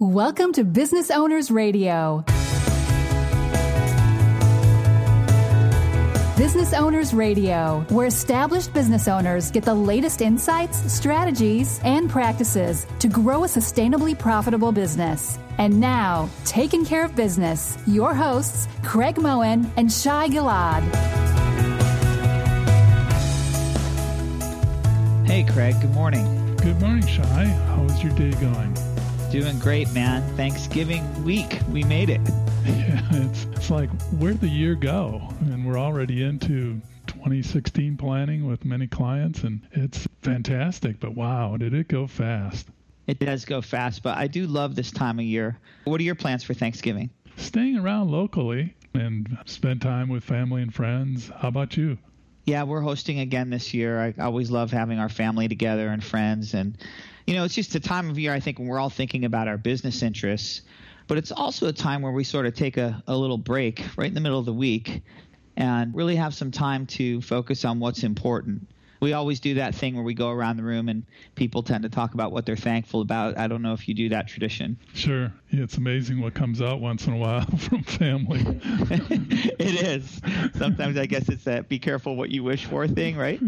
Welcome to Business Owners Radio. Business Owners Radio, where established business owners get the latest insights, strategies, and practices to grow a sustainably profitable business. And now, taking care of business, your hosts, Craig Moen and Shai Gilad. Hey, Craig, good morning. Good morning, Shai. How's your day going? Doing great, man. Thanksgiving week, we made it. Yeah, it's, it's like where'd the year go? And we're already into 2016 planning with many clients, and it's fantastic. But wow, did it go fast? It does go fast, but I do love this time of year. What are your plans for Thanksgiving? Staying around locally and spend time with family and friends. How about you? Yeah, we're hosting again this year. I always love having our family together and friends. And you know, it's just a time of year, I think, when we're all thinking about our business interests, but it's also a time where we sort of take a, a little break right in the middle of the week and really have some time to focus on what's important we always do that thing where we go around the room and people tend to talk about what they're thankful about. I don't know if you do that tradition. Sure. Yeah, it's amazing what comes out once in a while from family. it is. Sometimes I guess it's that be careful what you wish for thing, right?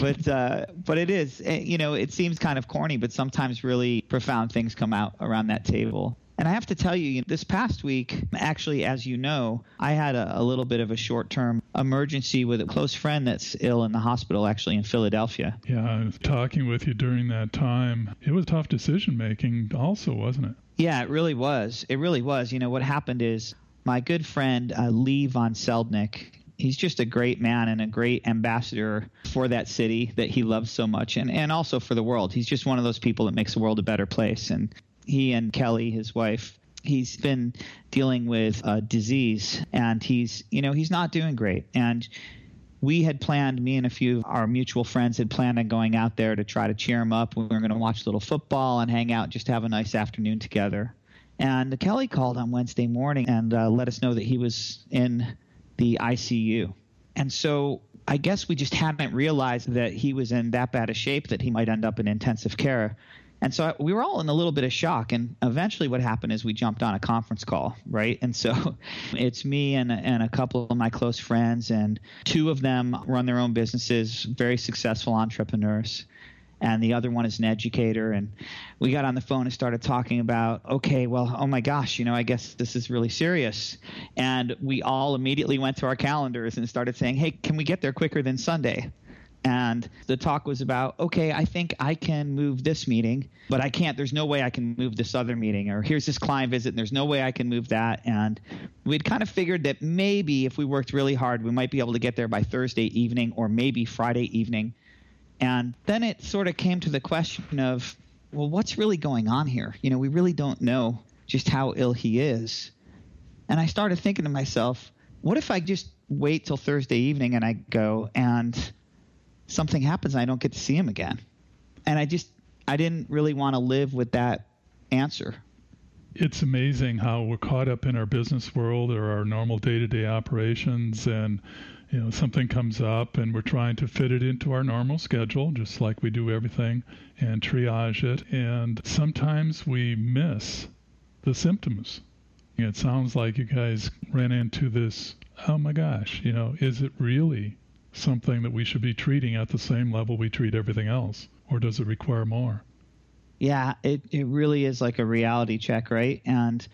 but uh, but it is. Eh, you know, it seems kind of corny, but sometimes really profound things come out around that table. And I have to tell you, this past week, actually, as you know, I had a, a little bit of a short term emergency with a close friend that's ill in the hospital, actually, in Philadelphia. Yeah, I was talking with you during that time. It was tough decision making, also, wasn't it? Yeah, it really was. It really was. You know, what happened is my good friend, uh, Lee von Seldnick, he's just a great man and a great ambassador for that city that he loves so much and, and also for the world. He's just one of those people that makes the world a better place. And he and Kelly, his wife, he's been dealing with a disease and he's, you know, he's not doing great. And we had planned, me and a few of our mutual friends had planned on going out there to try to cheer him up. We were going to watch a little football and hang out, just have a nice afternoon together. And Kelly called on Wednesday morning and uh, let us know that he was in the ICU. And so I guess we just hadn't realized that he was in that bad a shape that he might end up in intensive care. And so we were all in a little bit of shock. And eventually, what happened is we jumped on a conference call, right? And so it's me and, and a couple of my close friends, and two of them run their own businesses, very successful entrepreneurs. And the other one is an educator. And we got on the phone and started talking about, okay, well, oh my gosh, you know, I guess this is really serious. And we all immediately went to our calendars and started saying, hey, can we get there quicker than Sunday? And the talk was about okay i think i can move this meeting but i can't there's no way i can move this other meeting or here's this client visit and there's no way i can move that. And we'd kind of figured that maybe if we worked really hard we might be able to get there by thursday evening or maybe friday evening. And then it sort of came to the question of well what's really going on here? You know we really don't know just how ill he is. And i started thinking to myself what if i just wait till thursday evening and i go and something happens and I don't get to see him again. And I just I didn't really want to live with that answer. It's amazing how we're caught up in our business world or our normal day-to-day operations and you know something comes up and we're trying to fit it into our normal schedule just like we do everything and triage it and sometimes we miss the symptoms. It sounds like you guys ran into this oh my gosh, you know, is it really something that we should be treating at the same level we treat everything else, or does it require more? Yeah, it, it really is like a reality check, right? And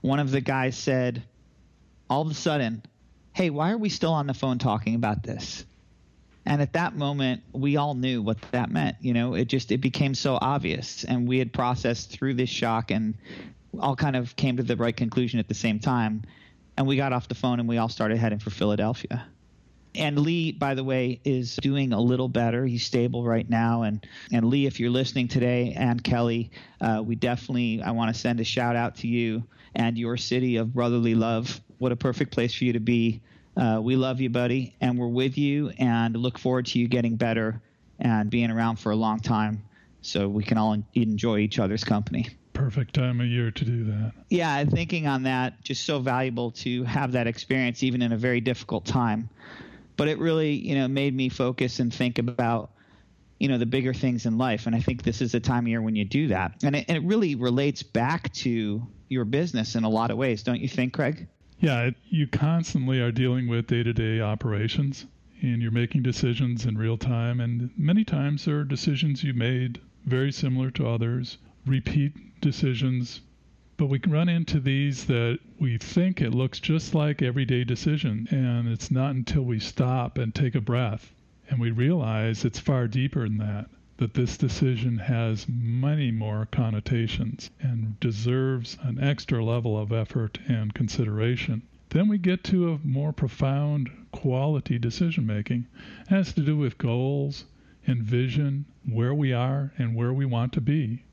one of the guys said, all of a sudden, hey, why are we still on the phone talking about this? And at that moment, we all knew what that meant. You know, it just it became so obvious, and we had processed through this shock, and all kind of came to the right conclusion at the same time. And we got off the phone, and we all started heading for Philadelphia and Lee, by the way, is doing a little better. He's stable right now. And and Lee, if you're listening today, and Kelly, uh, we definitely I want to send a shout out to you and your city of brotherly love. What a perfect place for you to be. Uh, we love you, buddy, and we're with you, and look forward to you getting better and being around for a long time, so we can all enjoy each other's company perfect time of year to do that. Yeah, thinking on that, just so valuable to have that experience even in a very difficult time but it really you know made me focus and think about you know the bigger things in life. And i think this is the time of year when you do that. And it, and it really relates back to your business in a lot of ways don't you think craig? Yeah you constantly are dealing with day-to-day operations and you're making decisions in real time. And many times there are decisions you made very similar to others repeat decisions but we can run into these that we think it looks just like everyday decision and it's not until we stop and take a breath and we realize it's far deeper than that, that this decision has many more connotations and deserves an extra level of effort and consideration. Then we get to a more profound quality decision making. It has to do with goals and vision, where we are and where we want to be.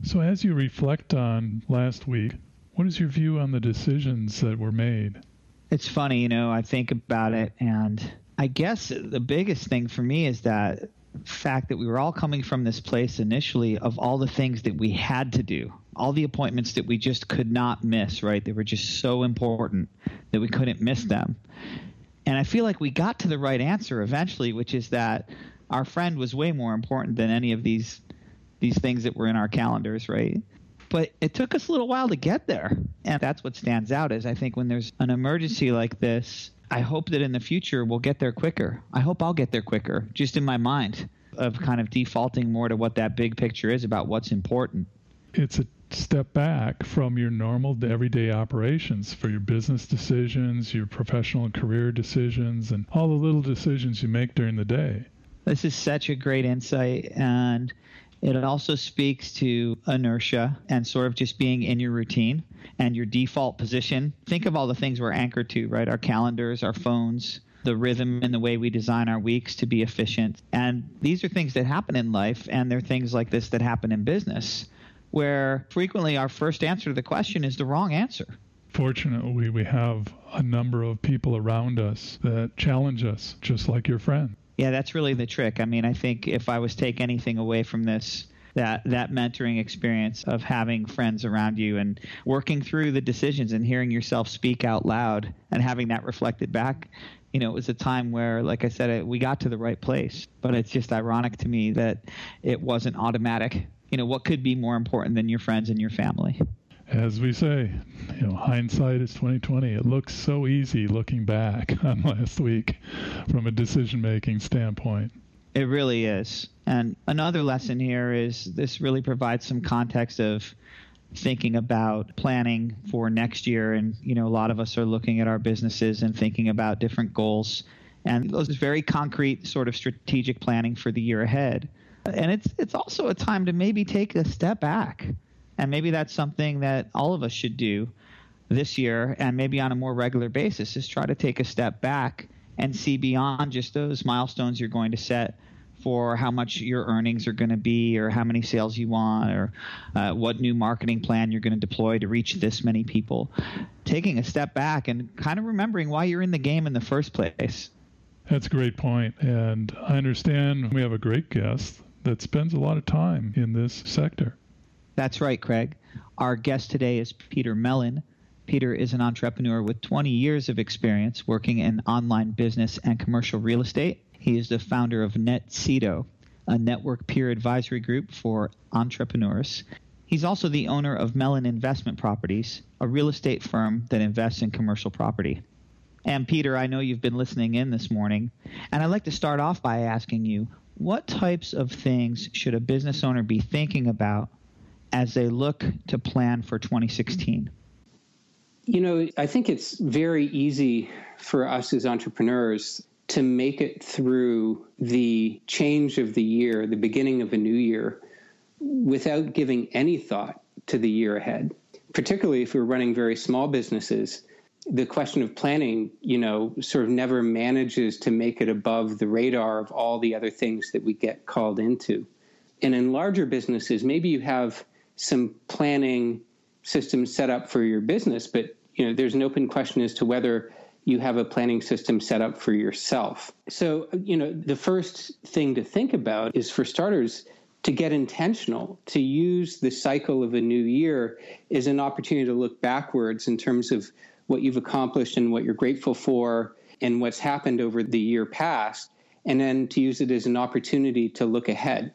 So, as you reflect on last week, what is your view on the decisions that were made? It's funny, you know, I think about it and I guess the biggest thing for me is that fact that we were all coming from this place initially of all the things that we had to do, all the appointments that we just could not miss, right? They were just so important that we couldn't miss them. And I feel like we got to the right answer eventually, which is that our friend was way more important than any of these these things that were in our calendars, right? But it took us a little while to get there. And that's what stands out is I think when there's an emergency like this, I hope that in the future we'll get there quicker. I hope I'll get there quicker, just in my mind, of kind of defaulting more to what that big picture is about what's important. It's a step back from your normal everyday operations for your business decisions, your professional and career decisions, and all the little decisions you make during the day. This is such a great insight. And it also speaks to inertia and sort of just being in your routine and your default position. Think of all the things we're anchored to, right? Our calendars, our phones, the rhythm and the way we design our weeks to be efficient. And these are things that happen in life, and they're things like this that happen in business, where frequently our first answer to the question is the wrong answer. Fortunately, we have a number of people around us that challenge us, just like your friend. Yeah, that's really the trick. I mean, I think if I was take anything away from this, that that mentoring experience of having friends around you and working through the decisions and hearing yourself speak out loud and having that reflected back you know, it was a time where, like I said, we got to the right place. But it's just ironic to me that it wasn't automatic. You know, what could be more important than your friends and your family? As we say, you know, hindsight is 2020. It looks so easy looking back on last week from a decision-making standpoint. It really is. And another lesson here is this really provides some context of thinking about planning for next year and you know a lot of us are looking at our businesses and thinking about different goals and those very concrete sort of strategic planning for the year ahead. And it's it's also a time to maybe take a step back and maybe that's something that all of us should do this year and maybe on a more regular basis is try to take a step back and see beyond just those milestones you're going to set for how much your earnings are going to be or how many sales you want or uh, what new marketing plan you're going to deploy to reach this many people. Taking a step back and kind of remembering why you're in the game in the first place. That's a great point and i understand we have a great guest that spends a lot of time in this sector that's right, Craig. Our guest today is Peter Mellon. Peter is an entrepreneur with 20 years of experience working in online business and commercial real estate. He is the founder of Netsido, a network peer advisory group for entrepreneurs. He's also the owner of Mellon Investment Properties, a real estate firm that invests in commercial property. And Peter, I know you've been listening in this morning, and I'd like to start off by asking you what types of things should a business owner be thinking about as they look to plan for 2016? You know, I think it's very easy for us as entrepreneurs to make it through the change of the year, the beginning of a new year, without giving any thought to the year ahead. Particularly if we're running very small businesses, the question of planning, you know, sort of never manages to make it above the radar of all the other things that we get called into. And in larger businesses, maybe you have some planning systems set up for your business, but you know, there's an open question as to whether you have a planning system set up for yourself. So, you know, the first thing to think about is for starters to get intentional, to use the cycle of a new year as an opportunity to look backwards in terms of what you've accomplished and what you're grateful for and what's happened over the year past and then to use it as an opportunity to look ahead.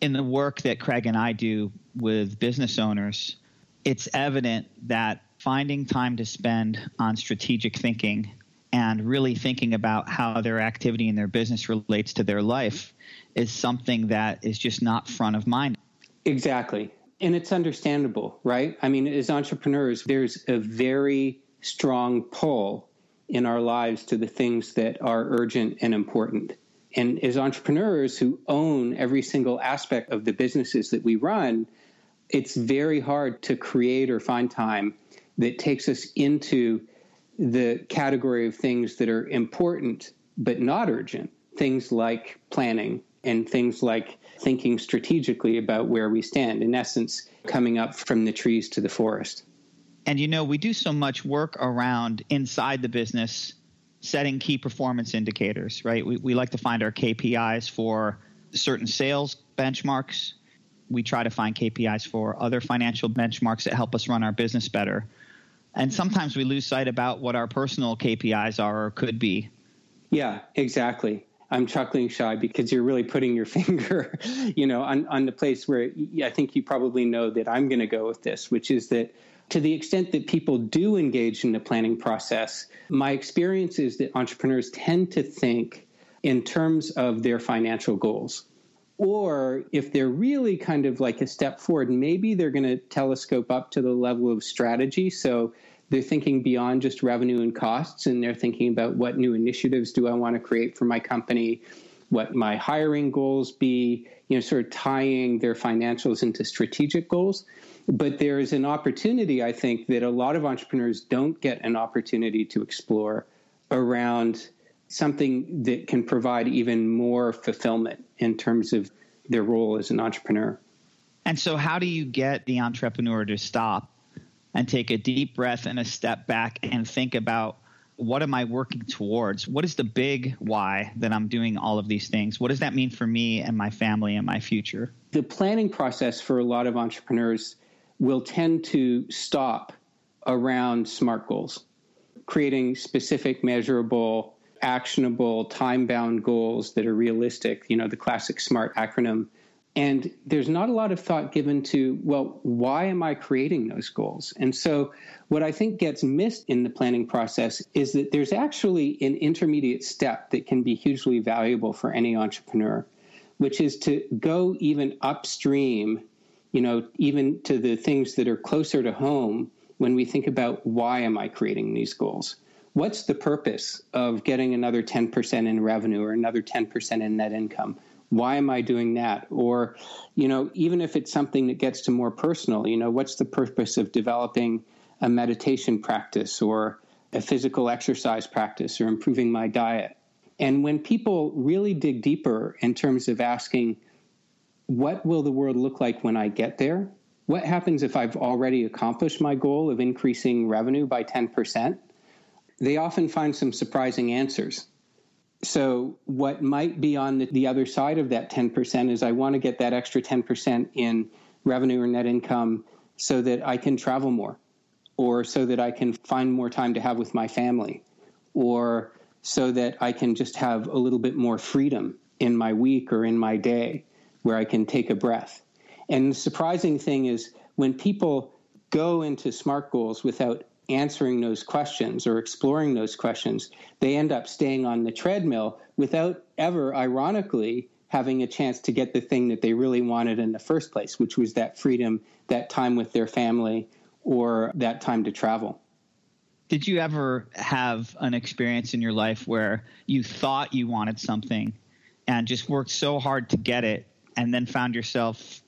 In the work that Craig and I do with business owners, it's evident that finding time to spend on strategic thinking and really thinking about how their activity in their business relates to their life is something that is just not front of mind. Exactly. And it's understandable, right? I mean, as entrepreneurs, there's a very strong pull in our lives to the things that are urgent and important. And as entrepreneurs who own every single aspect of the businesses that we run, it's very hard to create or find time that takes us into the category of things that are important but not urgent. Things like planning and things like thinking strategically about where we stand. In essence, coming up from the trees to the forest. And you know, we do so much work around inside the business setting key performance indicators, right? We, we like to find our KPIs for certain sales benchmarks. We try to find KPIs for other financial benchmarks that help us run our business better. And sometimes we lose sight about what our personal KPIs are or could be. Yeah, exactly. I'm chuckling Shai because you're really putting your finger, you know, on, on the place where I think you probably know that I'm going to go with this, which is that to the extent that people do engage in the planning process, my experience is that entrepreneurs tend to think in terms of their financial goals. Or if they're really kind of like a step forward, maybe they're going to telescope up to the level of strategy. So they're thinking beyond just revenue and costs, and they're thinking about what new initiatives do I want to create for my company, what my hiring goals be, you know, sort of tying their financials into strategic goals. But there is an opportunity, I think, that a lot of entrepreneurs don't get an opportunity to explore around something that can provide even more fulfillment in terms of their role as an entrepreneur. And so, how do you get the entrepreneur to stop and take a deep breath and a step back and think about what am I working towards? What is the big why that I'm doing all of these things? What does that mean for me and my family and my future? The planning process for a lot of entrepreneurs will tend to stop around SMART goals, creating specific, measurable, actionable, time bound goals that are realistic, you know, the classic SMART acronym. And there's not a lot of thought given to, well, why am I creating those goals? And so, what I think gets missed in the planning process is that there's actually an intermediate step that can be hugely valuable for any entrepreneur, which is to go even upstream you know, even to the things that are closer to home when we think about why am I creating these goals? What's the purpose of getting another 10% in revenue or another 10% in net income? Why am I doing that? Or, you know, even if it's something that gets to more personal, you know, what's the purpose of developing a meditation practice or a physical exercise practice or improving my diet? And when people really dig deeper in terms of asking, what will the world look like when I get there? What happens if I've already accomplished my goal of increasing revenue by 10%? They often find some surprising answers. So, what might be on the, the other side of that 10% is I want to get that extra 10% in revenue or net income so that I can travel more, or so that I can find more time to have with my family, or so that I can just have a little bit more freedom in my week or in my day where I can take a breath. And the surprising thing is when people go into SMART goals without answering those questions or exploring those questions, they end up staying on the treadmill without ever, ironically, having a chance to get the thing that they really wanted in the first place, which was that freedom, that time with their family, or that time to travel. Did you ever have an experience in your life where you thought you wanted something and just worked so hard to get it and then found yourself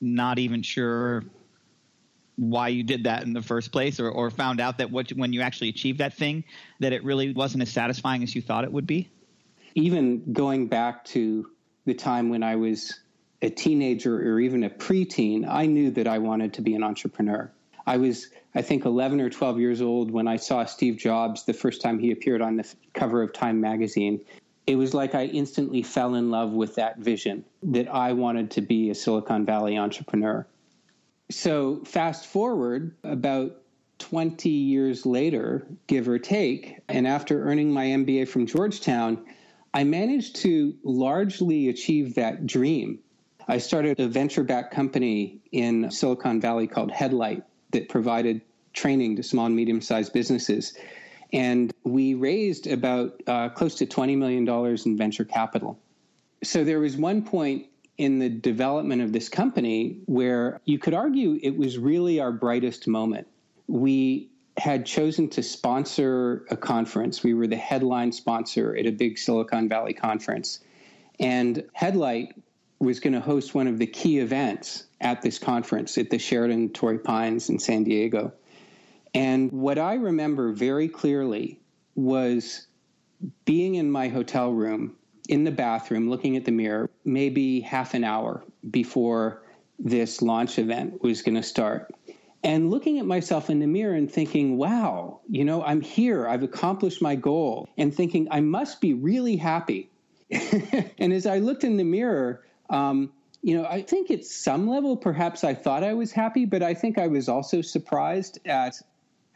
not even sure why you did that in the first place or, or found out that what, when you actually achieved that thing that it really wasn't as satisfying as you thought it would be? Even going back to the time when i was a teenager or even a preteen i knew that i wanted to be an entrepreneur. I was i think 11 or 12 years old when i saw steve jobs the first time he appeared on the cover of time magazine it was like I instantly fell in love with that vision that I wanted to be a Silicon Valley entrepreneur. So, fast forward about 20 years later, give or take, and after earning my MBA from Georgetown, I managed to largely achieve that dream. I started a venture backed company in Silicon Valley called Headlight that provided training to small and medium sized businesses. And we raised about uh, close to $20 million in venture capital. So there was one point in the development of this company where you could argue it was really our brightest moment. We had chosen to sponsor a conference. We were the headline sponsor at a big Silicon Valley conference. And Headlight was going to host one of the key events at this conference at the Sheraton Torrey Pines in San Diego. And what I remember very clearly was being in my hotel room in the bathroom looking at the mirror maybe half an hour before this launch event was going to start and looking at myself in the mirror and thinking, wow, you know, I'm here, I've accomplished my goal, and thinking, I must be really happy. and as I looked in the mirror, um, you know, I think at some level, perhaps I thought I was happy, but I think I was also surprised at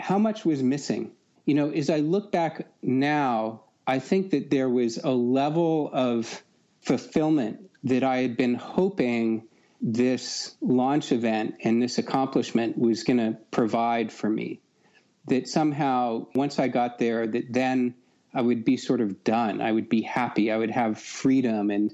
how much was missing. You know, as I look back now, I think that there was a level of fulfillment that I had been hoping this launch event and this accomplishment was going to provide for me. That somehow, once I got there, that then I would be sort of done. I would be happy. I would have freedom and,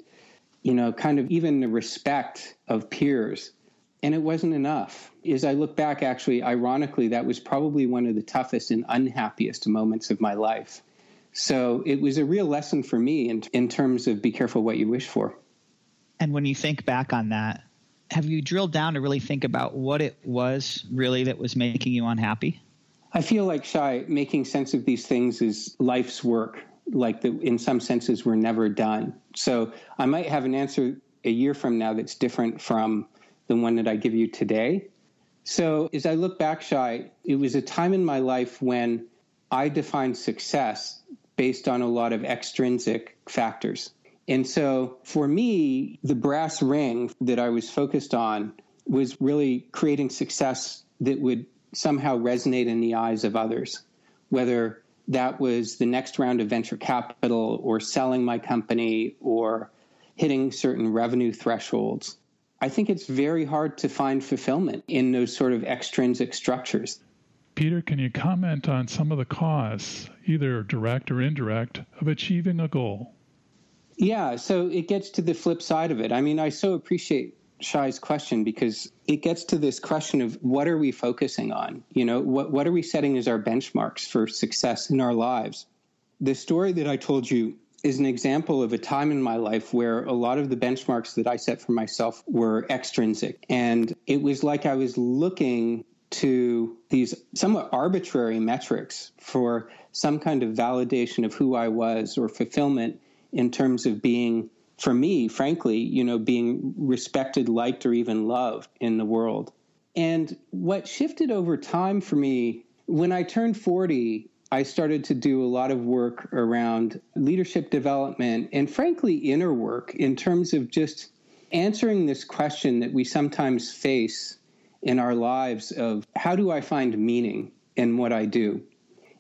you know, kind of even the respect of peers. And it wasn't enough. As I look back, actually, ironically, that was probably one of the toughest and unhappiest moments of my life. So it was a real lesson for me in, in terms of be careful what you wish for. And when you think back on that, have you drilled down to really think about what it was really that was making you unhappy? I feel like Shai making sense of these things is life's work. Like the, in some senses, we're never done. So I might have an answer a year from now that's different from the one that I give you today. So as I look back, Shai, it was a time in my life when I defined success based on a lot of extrinsic factors. And so for me, the brass ring that I was focused on was really creating success that would somehow resonate in the eyes of others, whether that was the next round of venture capital or selling my company or hitting certain revenue thresholds. I think it's very hard to find fulfillment in those sort of extrinsic structures. Peter, can you comment on some of the costs, either direct or indirect, of achieving a goal? Yeah, so it gets to the flip side of it. I mean, I so appreciate Shai's question because it gets to this question of what are we focusing on? You know, what what are we setting as our benchmarks for success in our lives? The story that I told you is an example of a time in my life where a lot of the benchmarks that I set for myself were extrinsic. And it was like I was looking to these somewhat arbitrary metrics for some kind of validation of who I was or fulfillment in terms of being, for me, frankly, you know, being respected, liked, or even loved in the world. And what shifted over time for me, when I turned 40, I started to do a lot of work around leadership development and, frankly, inner work in terms of just answering this question that we sometimes face in our lives of how do I find meaning in what I do?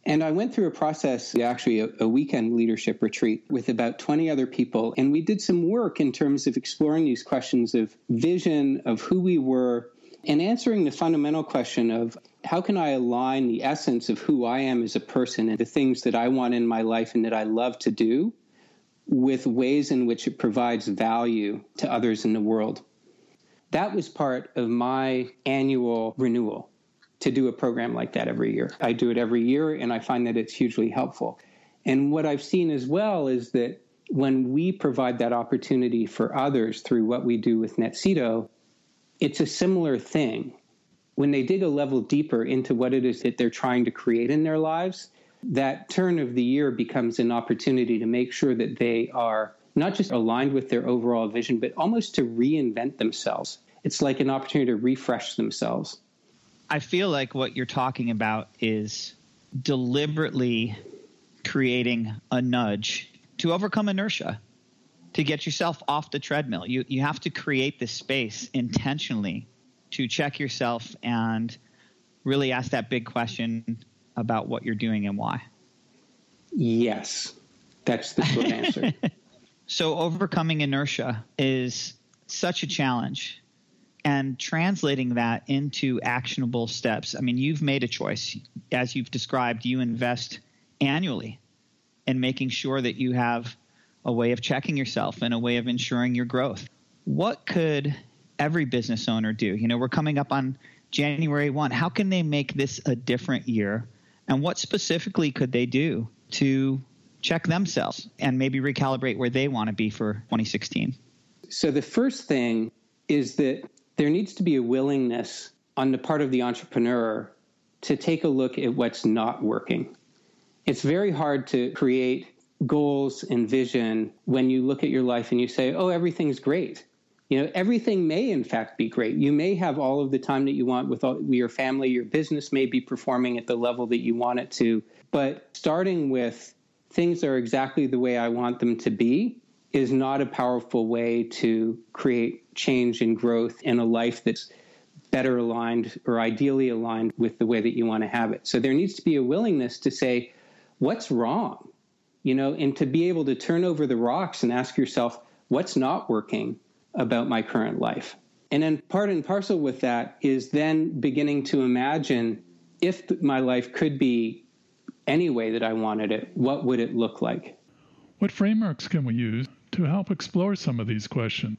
And I went through a process, actually, a, a, weekend leadership retreat with about 20 other people. And we did some work in terms of exploring these questions of vision, of who we were, and answering the fundamental question of how can I align the essence of who I am as a person and the things that I want in my life and that I love to do with ways in which it provides value to others in the world. That was part of my annual renewal to do a program like that every year. I do it every year, and I find that it's hugely helpful. And what I've seen as well is that when we provide that opportunity for others through what we do with Netsido, it's a similar thing. When they dig a level deeper into what it is that they're trying to create in their lives, that turn of the year becomes an opportunity to make sure that they are not just aligned with their overall vision, but almost to reinvent themselves. It's like an opportunity to refresh themselves. I feel like what you're talking about is deliberately creating a nudge to overcome inertia, to get yourself off the treadmill. You you have to create this space intentionally to check yourself and really ask that big question about what you're doing and why. Yes. That's the short answer. so, overcoming inertia is such a challenge and translating that into actionable steps. I mean, you've made a choice. As you've described, you invest annually in making sure that you have a way of checking yourself and a way of ensuring your growth. What could every business owner do? You know, we're coming up on January 1. How can they make this a different year? And what specifically could they do to check themselves and maybe recalibrate where they want to be for 2016? So, the first thing is that there needs to be a willingness on the part of the entrepreneur to take a look at what's not working. It's very hard to create goals and vision when you look at your life and you say, oh, everything's great. You know, everything may in fact be great. You may have all of the time that you want with, all, your family. Your business may be performing at the level that you want it to. But starting with things are exactly the way I want them to be is not a powerful way to create change and growth in a life that's better aligned or ideally aligned with the way that you want to have it. So there needs to be a willingness to say, what's wrong? You know, and to be able to turn over the rocks and ask yourself, what's not working? about my current life. And then part and parcel with that is then beginning to imagine if my life could be any way that I wanted it, what would it look like? What frameworks can we use to help explore some of these questions?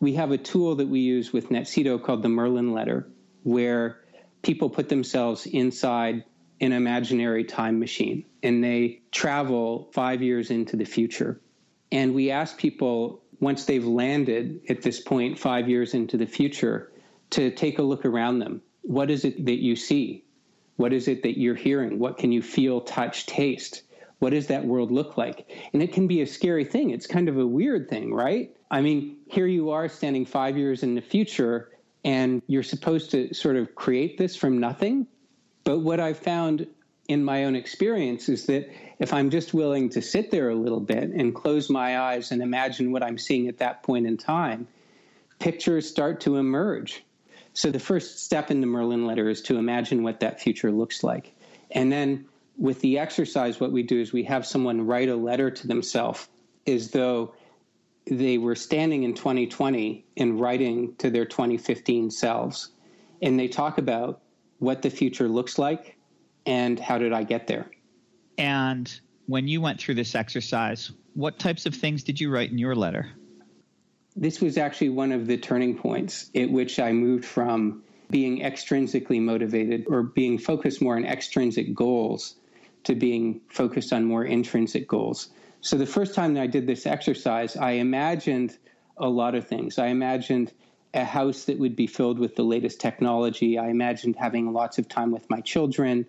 We have a tool that we use with Netsido called the Merlin Letter, where people put themselves inside an imaginary time machine and they travel five years into the future. And we ask people once they've landed at this point, five years into the future, to take a look around them. What is it that you see? What is it that you're hearing? What can you feel, touch, taste? What does that world look like? And it can be a scary thing. It's kind of a weird thing, right? I mean, here you are standing five years in the future, and you're supposed to sort of create this from nothing. But what I've found in my own experience is that if I'm just willing to sit there a little bit and close my eyes and imagine what I'm seeing at that point in time, pictures start to emerge. So the first step in the Merlin letter is to imagine what that future looks like. And then with the exercise, what we do is we have someone write a letter to themselves as though they were standing in 2020 and writing to their 2015 selves. And they talk about what the future looks like and how did I get there. And when you went through this exercise, what types of things did you write in your letter? This was actually one of the turning points at which I moved from being extrinsically motivated or being focused more on extrinsic goals to being focused on more intrinsic goals. So the first time that I did this exercise, I imagined a lot of things. I imagined a house that would be filled with the latest technology. I imagined having lots of time with my children.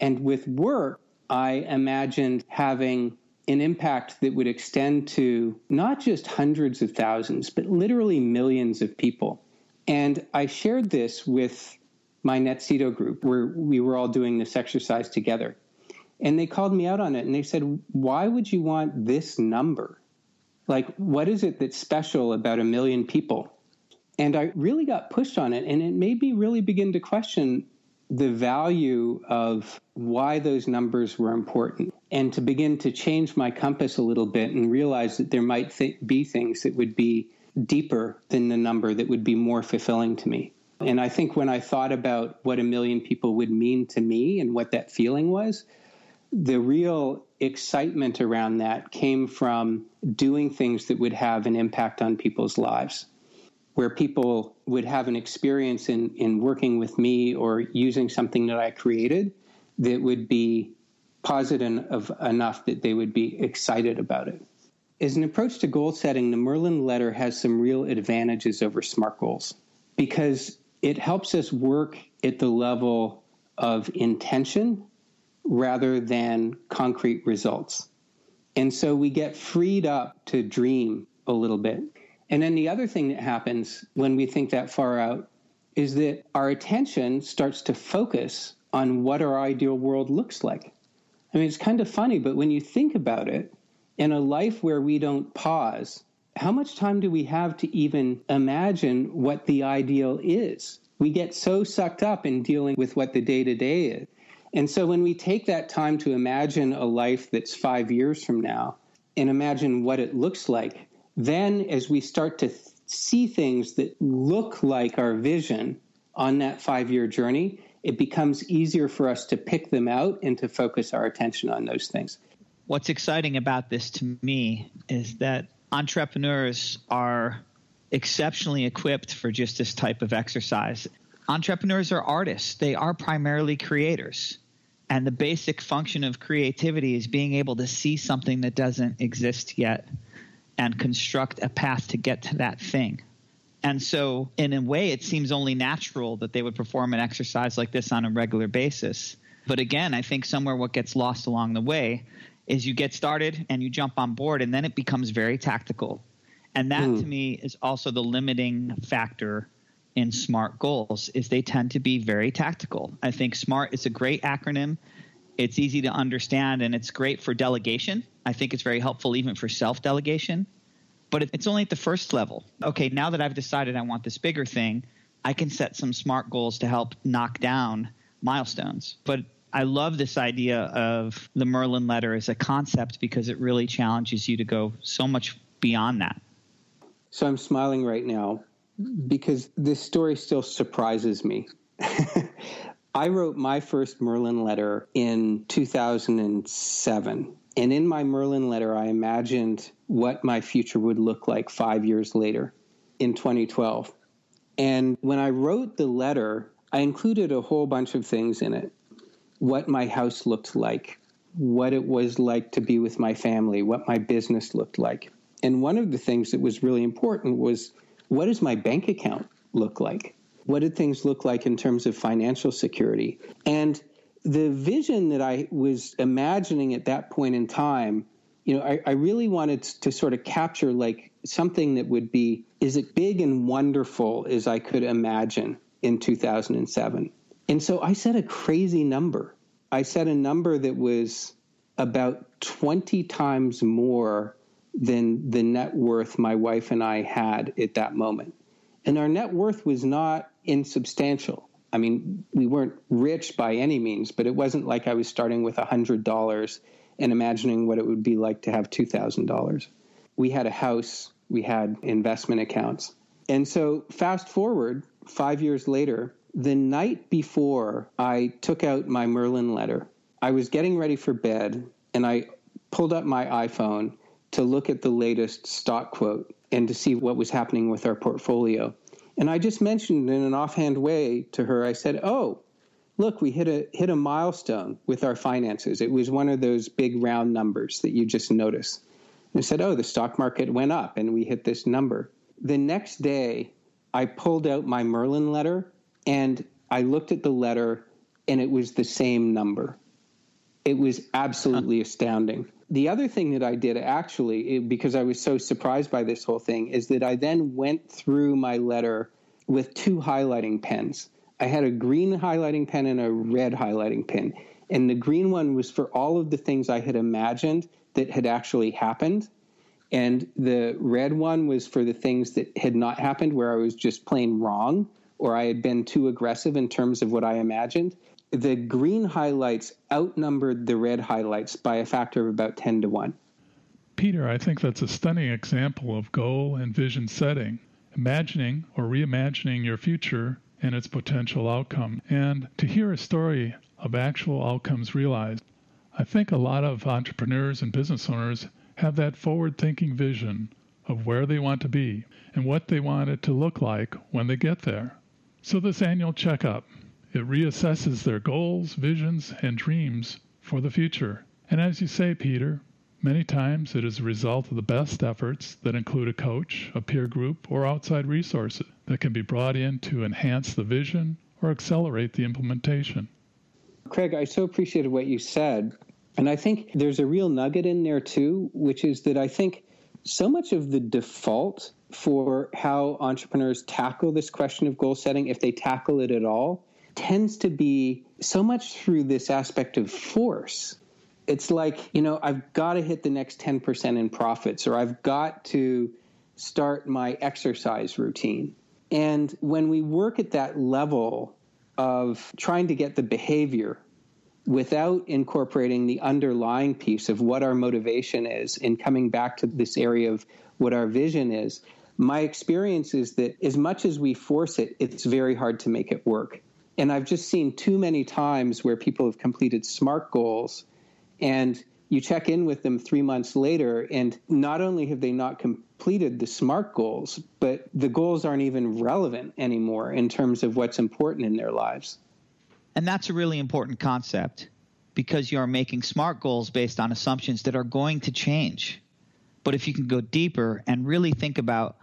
And with work, I imagined having an impact that would extend to not just hundreds of thousands, but literally millions of people. And I shared this with my Netsido group where we were all doing this exercise together. And they called me out on it and they said, Why would you want this number? Like, what is it that's special about a million people? And I really got pushed on it. And it made me really begin to question the value of why those numbers were important and to begin to change my compass a little bit and realize that there might th- be things that would be deeper than the number that would be more fulfilling to me. And I think when I thought about what a million people would mean to me and what that feeling was, the real excitement around that came from doing things that would have an impact on people's lives where people would have an experience in, in working with me or using something that I created that would be positive enough that they would be excited about it. As an approach to goal setting, the Merlin letter has some real advantages over SMART goals because it helps us work at the level of intention rather than concrete results. And so we get freed up to dream a little bit. And then the other thing that happens when we think that far out is that our attention starts to focus on what our ideal world looks like. I mean, it's kind of funny, but when you think about it, in a life where we don't pause, how much time do we have to even imagine what the ideal is? We get so sucked up in dealing with what the day to day is. And so when we take that time to imagine a life that's five years from now, and imagine what it looks like. Then, as we start to th- see things that look like our vision on that five year journey, it becomes easier for us to pick them out and to focus our attention on those things. What's exciting about this to me is that entrepreneurs are exceptionally equipped for just this type of exercise. Entrepreneurs are artists, they are primarily creators. And the basic function of creativity is being able to see something that doesn't exist yet and construct a path to get to that thing. And so, in a way, it seems only natural that they would perform an exercise like this on a regular basis. But again, I think somewhere what gets lost along the way is you get started and you jump on board, and then it becomes very tactical. And that mm. to me is also the limiting factor in SMART goals is they tend to be very tactical. I think SMART is a great acronym. It's easy to understand and it's great for delegation. I think it's very helpful even for self delegation. But it's only at the first level. Okay, now that I've decided I want this bigger thing, I can set some SMART goals to help knock down milestones. But I love this idea of the Merlin letter as a concept because it really challenges you to go so much beyond that. So I'm smiling right now because this story still surprises me. I wrote my first Merlin letter in 2007. And in my Merlin letter, I imagined what my future would look like five years later in 2012. And when I wrote the letter, I included a whole bunch of things in it what my house looked like, what it was like to be with my family, what my business looked like. And one of the things that was really important was what does my bank account look like? What did things look like in terms of financial security? And the vision that I was imagining at that point in time, you know, I, I really wanted to sort of capture like something that would be as big and wonderful as I could imagine in 2007. And so I set a crazy number. I set a number that was about 20 times more than the net worth my wife and I had at that moment. And our net worth was not insubstantial. I mean, we weren't rich by any means, but it wasn't like I was starting with $100 and imagining what it would be like to have $2,000. We had a house, we had investment accounts. And so, fast forward five years later, the night before I took out my Merlin letter, I was getting ready for bed and I pulled up my iPhone to look at the latest stock quote and to see what was happening with our portfolio. And I just mentioned in an offhand way to her, I said, "Oh, look, we hit a hit a milestone with our finances. It was one of those big round numbers that you just notice." And I said, "Oh, the stock market went up and we hit this number." The next day, I pulled out my Merlin letter and I looked at the letter and it was the same number. It was absolutely astounding the other thing that I did actually, because I was so surprised by this whole thing, is that I then went through my letter with two highlighting pens. I had a green highlighting pen and a red highlighting pen. And the green one was for all of the things I had imagined that had actually happened. And the red one was for the things that had not happened, where I was just plain wrong or I had been too aggressive in terms of what I imagined the green highlights outnumbered the red highlights by a factor of about 10 to 1. Peter, I think that's a stunning example of goal and vision setting, imagining or reimagining your future and its potential outcome. And to hear a story of actual outcomes realized, I think a lot of entrepreneurs and business owners have that forward thinking vision of where they want to be and what they want it to look like when they get there. So, this annual checkup it reassesses their goals, visions, and dreams for the future. And as you say, Peter, many times it is a result of the best efforts that include a coach, a peer group, or outside resources that can be brought in to enhance the vision or accelerate the implementation. Craig, I so appreciated what you said. And I think there's a real nugget in there too, which is that I think so much of the default for how entrepreneurs tackle this question of goal setting, if they tackle it at all, tends to be so much through this aspect of force. It's like, you know, I've got to hit the next 10% in profits, or I've got to start my exercise routine. And when we work at that level of trying to get the behavior without incorporating the underlying piece of what our motivation is and coming back to this area of what our vision is, my experience is that as much as we force it, it's very hard to make it work. And I've just seen too many times where people have completed SMART goals and you check in with them three months later, and not only have they not completed the SMART goals, but the goals aren't even relevant anymore in terms of what's important in their lives. And that's a really important concept because you are making SMART goals based on assumptions that are going to change. But if you can go deeper and really think about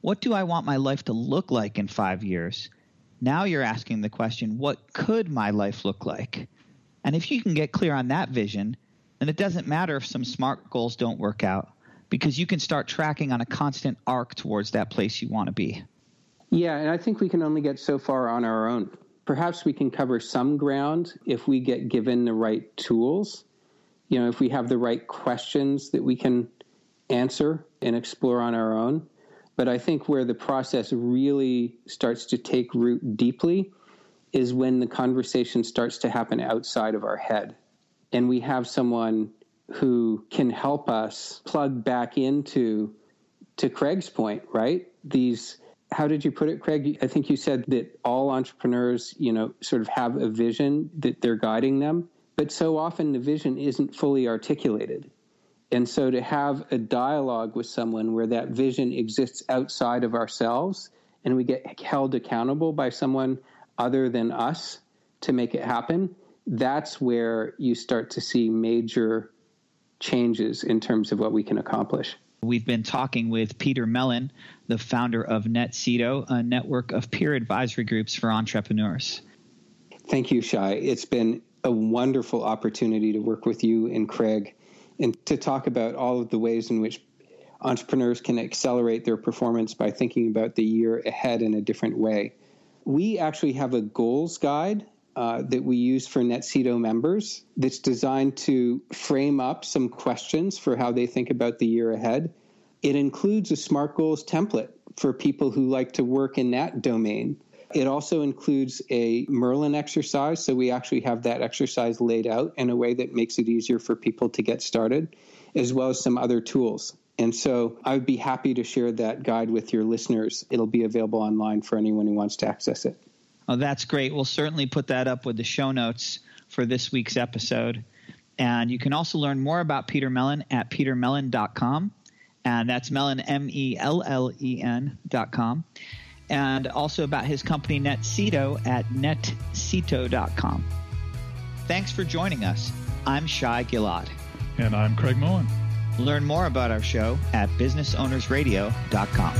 what do I want my life to look like in five years? Now you're asking the question, what could my life look like? And if you can get clear on that vision, then it doesn't matter if some SMART goals don't work out because you can start tracking on a constant arc towards that place you want to be. Yeah, and I think we can only get so far on our own. Perhaps we can cover some ground if we get given the right tools. You know, if we have the right questions that we can answer and explore on our own. But I think where the process really starts to take root deeply is when the conversation starts to happen outside of our head. And we have someone who can help us plug back into to Craig's point, right? These how did you put it, Craig? I think you said that all entrepreneurs, you know, sort of have a vision that they're guiding them, but so often the vision isn't fully articulated. And so to have a dialogue with someone where that vision exists outside of ourselves and we get held accountable by someone other than us to make it happen, that's where you start to see major changes in terms of what we can accomplish. We've been talking with Peter Mellen, the founder of Netsido, a network of peer advisory groups for entrepreneurs. Thank you, Shai. It's been a wonderful opportunity to work with you and Craig and to talk about all of the ways in which entrepreneurs can accelerate their performance by thinking about the year ahead in a different way. We actually have a goals guide uh, that we use for Netsido members that's designed to frame up some questions for how they think about the year ahead. It includes a SMART goals template for people who like to work in that domain. It also includes a Merlin exercise. So we actually have that exercise laid out in a way that makes it easier for people to get started, as well as some other tools. And so I would be happy to share that guide with your listeners. It'll be available online for anyone who wants to access it. Oh, that's great. We'll certainly put that up with the show notes for this week's episode. And you can also learn more about Peter Mellen at petermellen.com. And that's Mellen, M E L L E N.com. And also about his company Netsido at netsido.com. Thanks for joining us. I'm Shai Gilad. And I'm Craig Mullen. Learn more about our show at businessownersradio.com.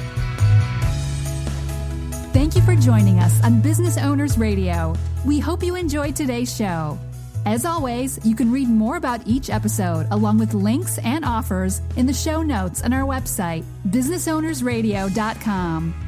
Thank you for joining us on Business Owners Radio. We hope you enjoyed today's show. As always, you can read more about each episode along with links and offers in the show notes on our website, businessownersradio.com.